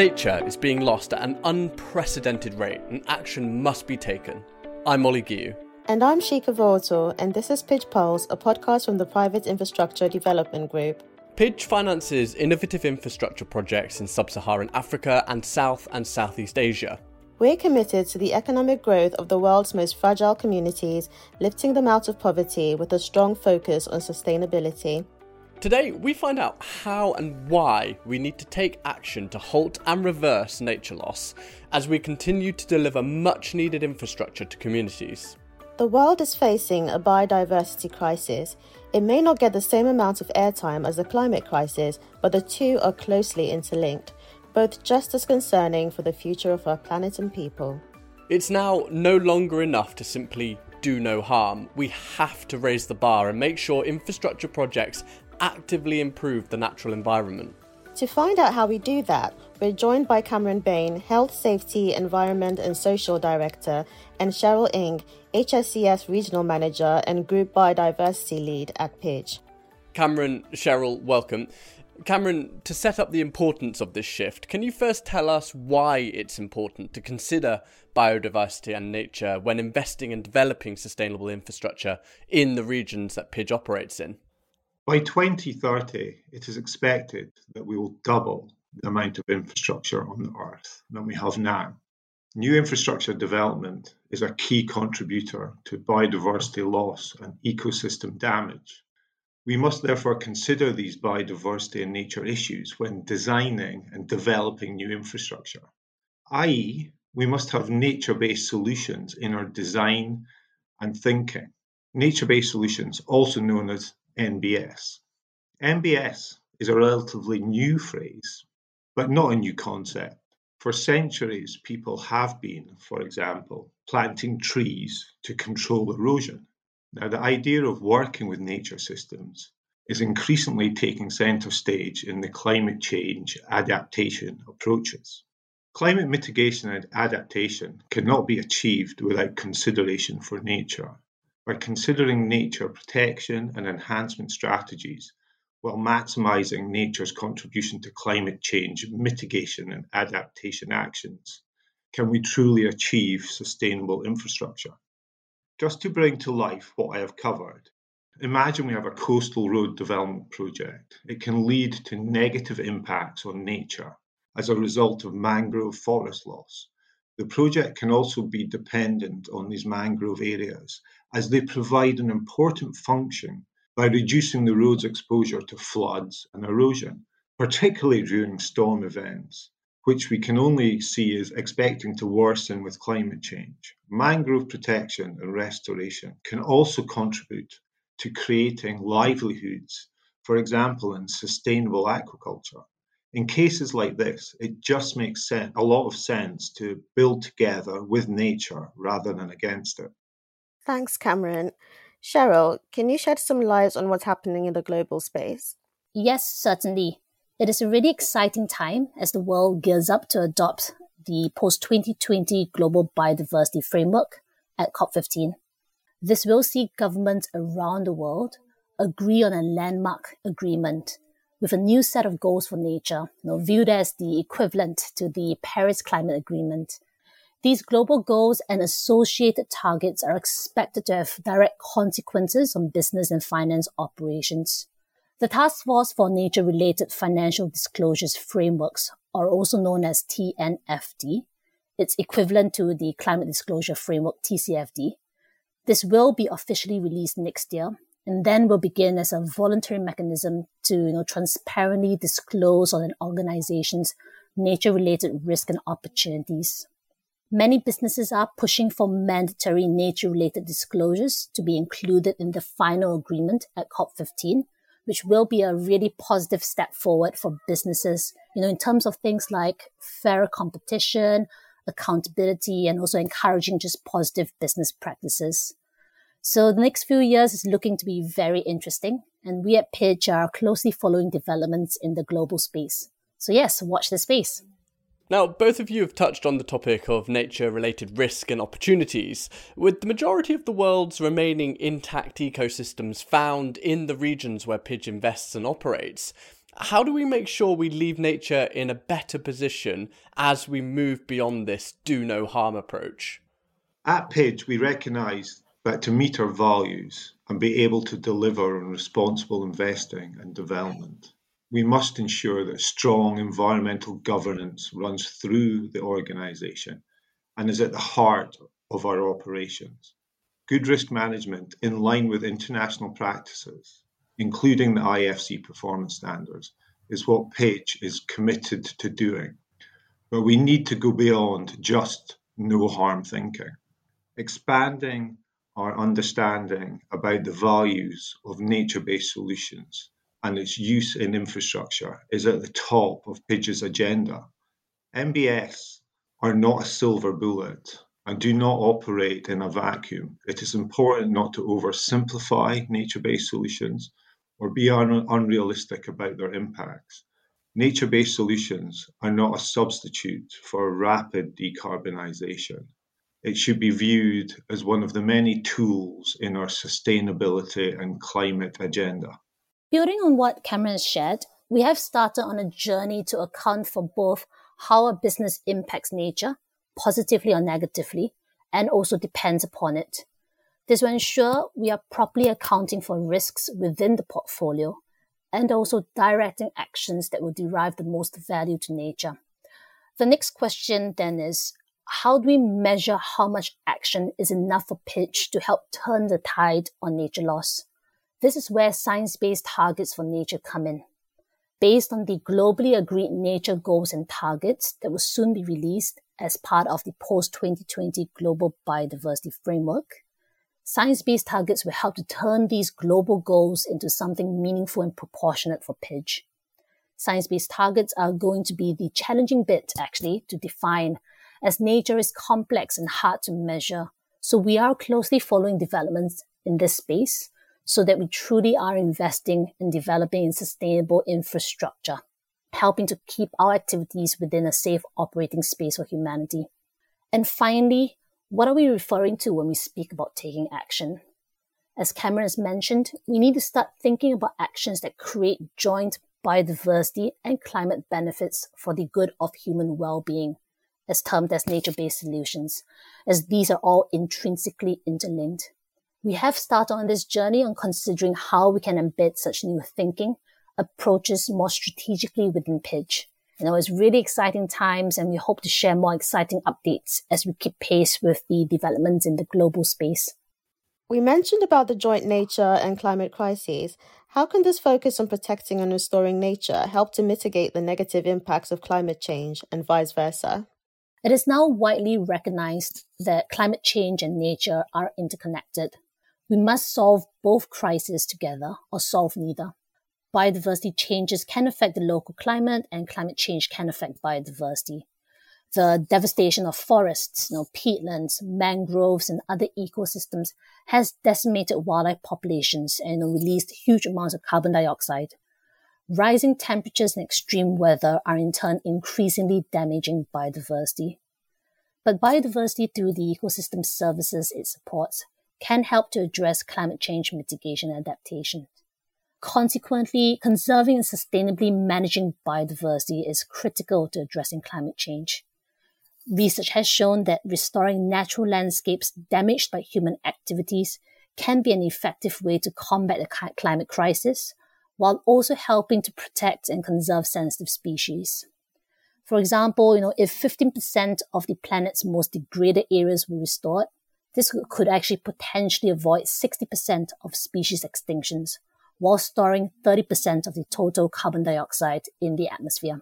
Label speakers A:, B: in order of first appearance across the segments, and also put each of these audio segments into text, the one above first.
A: Nature is being lost at an unprecedented rate and action must be taken. I'm Ollie Giu.
B: And I'm Shika Vorto, and this is Pidge Pulse, a podcast from the Private Infrastructure Development Group.
A: Pidge finances innovative infrastructure projects in sub Saharan Africa and South and Southeast Asia.
B: We're committed to the economic growth of the world's most fragile communities, lifting them out of poverty with a strong focus on sustainability.
A: Today, we find out how and why we need to take action to halt and reverse nature loss as we continue to deliver much needed infrastructure to communities.
B: The world is facing a biodiversity crisis. It may not get the same amount of airtime as the climate crisis, but the two are closely interlinked both just as concerning for the future of our planet and people.
A: It's now no longer enough to simply do no harm. We have to raise the bar and make sure infrastructure projects actively improve the natural environment.
B: To find out how we do that, we're joined by Cameron Bain, Health, Safety, Environment and Social Director, and Cheryl Ng, HSES Regional Manager and Group Biodiversity Lead at Pidge.
A: Cameron, Cheryl, welcome. Cameron, to set up the importance of this shift, can you first tell us why it's important to consider biodiversity and nature when investing and developing sustainable infrastructure in the regions that Pidge operates in?
C: By 2030, it is expected that we will double the amount of infrastructure on the Earth than we have now. New infrastructure development is a key contributor to biodiversity loss and ecosystem damage. We must therefore consider these biodiversity and nature issues when designing and developing new infrastructure, i.e., we must have nature based solutions in our design and thinking. Nature based solutions, also known as NBS. NBS is a relatively new phrase, but not a new concept. For centuries, people have been, for example, planting trees to control erosion. Now, the idea of working with nature systems is increasingly taking centre stage in the climate change adaptation approaches. Climate mitigation and adaptation cannot be achieved without consideration for nature. By considering nature protection and enhancement strategies while maximising nature's contribution to climate change mitigation and adaptation actions, can we truly achieve sustainable infrastructure? Just to bring to life what I have covered, imagine we have a coastal road development project. It can lead to negative impacts on nature as a result of mangrove forest loss. The project can also be dependent on these mangrove areas as they provide an important function by reducing the road's exposure to floods and erosion, particularly during storm events which we can only see as expecting to worsen with climate change. Mangrove protection and restoration can also contribute to creating livelihoods, for example, in sustainable aquaculture. In cases like this, it just makes sense, a lot of sense to build together with nature rather than against it.
B: Thanks, Cameron. Cheryl, can you shed some light on what's happening in the global space?
D: Yes, certainly. It is a really exciting time as the world gears up to adopt the post 2020 Global Biodiversity Framework at COP15. This will see governments around the world agree on a landmark agreement with a new set of goals for nature, you know, viewed as the equivalent to the Paris Climate Agreement. These global goals and associated targets are expected to have direct consequences on business and finance operations. The Task Force for Nature Related Financial Disclosures Frameworks are also known as TNFD. It's equivalent to the Climate Disclosure Framework TCFD. This will be officially released next year and then will begin as a voluntary mechanism to you know, transparently disclose on an organization's nature related risk and opportunities. Many businesses are pushing for mandatory nature related disclosures to be included in the final agreement at COP15 which will be a really positive step forward for businesses, you know, in terms of things like fair competition, accountability, and also encouraging just positive business practices. So the next few years is looking to be very interesting. And we at Pidge are closely following developments in the global space. So yes, watch the space.
A: Now, both of you have touched on the topic of nature related risk and opportunities. With the majority of the world's remaining intact ecosystems found in the regions where Pidge invests and operates, How do we make sure we leave nature in a better position as we move beyond this do no harm approach?
C: At Pidge, we recognise that to meet our values and be able to deliver on responsible investing and development, we must ensure that strong environmental governance runs through the organisation and is at the heart of our operations. Good risk management, in line with international practices, including the IFC performance standards, is what Pidge is committed to doing. But we need to go beyond just no harm thinking. Expanding our understanding about the values of nature based solutions and its use in infrastructure is at the top of Pidge's agenda. NBS are not a silver bullet and do not operate in a vacuum. It is important not to oversimplify nature based solutions or be un- unrealistic about their impacts. Nature based solutions are not a substitute for rapid decarbonisation. It should be viewed as one of the many tools in our sustainability and climate agenda.
D: Building on what Cameron shared, we have started on a journey to account for both how a business impacts nature, positively or negatively, and also depends upon it. This will ensure we are properly accounting for risks within the portfolio and also directing actions that will derive the most value to nature. The next question then is how do we measure how much action is enough for Pidge to help turn the tide on nature loss? This is where science-based targets for nature come in. Based on the globally agreed nature goals and targets that will soon be released as part of the post-2020 Global Biodiversity Framework, science-based targets will help to turn these global goals into something meaningful and proportionate for Pidge. Science-based targets are going to be the challenging bit, actually, to define as nature is complex and hard to measure. So we are closely following developments in this space so that we truly are investing in developing a sustainable infrastructure, helping to keep our activities within a safe operating space for humanity. And finally, what are we referring to when we speak about taking action? As Cameron has mentioned, we need to start thinking about actions that create joint biodiversity and climate benefits for the good of human well-being, as termed as nature-based solutions, as these are all intrinsically interlinked we have started on this journey on considering how we can embed such new thinking approaches more strategically within Pidge. You know, it's really exciting times and we hope to share more exciting updates as we keep pace with the developments in the global space.
B: We mentioned about the joint nature and climate crises. How can this focus on protecting and restoring nature help to mitigate the negative impacts of climate change and vice versa?
D: It is now widely recognized that climate change and nature are interconnected. We must solve both crises together or solve neither. Biodiversity changes can affect the local climate and climate change can affect biodiversity. The devastation of forests, you know, peatlands, mangroves, and other ecosystems has decimated wildlife populations and released huge amounts of carbon dioxide. Rising temperatures and extreme weather are in turn increasingly damaging biodiversity. But biodiversity through the ecosystem services it supports can help to address climate change mitigation and adaptation. Consequently, conserving and sustainably managing biodiversity is critical to addressing climate change. Research has shown that restoring natural landscapes damaged by human activities can be an effective way to combat the climate crisis, while also helping to protect and conserve sensitive species. For example, you know, if 15% of the planet's most degraded areas were restored, this could actually potentially avoid 60% of species extinctions while storing 30% of the total carbon dioxide in the atmosphere.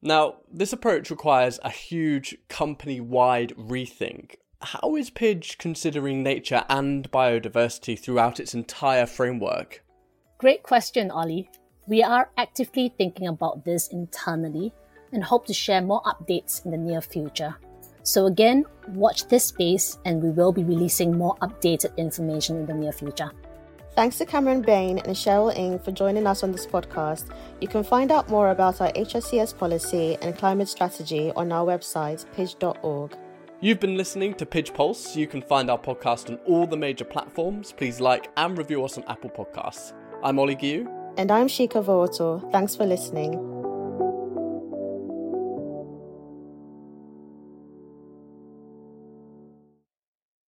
A: Now, this approach requires a huge company wide rethink. How is Pidge considering nature and biodiversity throughout its entire framework?
D: Great question, Ollie. We are actively thinking about this internally and hope to share more updates in the near future. So again, watch this space and we will be releasing more updated information in the near future.
B: Thanks to Cameron Bain and Cheryl Ng for joining us on this podcast. You can find out more about our HSES policy and climate strategy on our website, pidge.org.
A: You've been listening to Pidge Pulse. You can find our podcast on all the major platforms. Please like and review us on Apple Podcasts. I'm Ollie Giu.
B: And I'm Shika Vooto. Thanks for listening.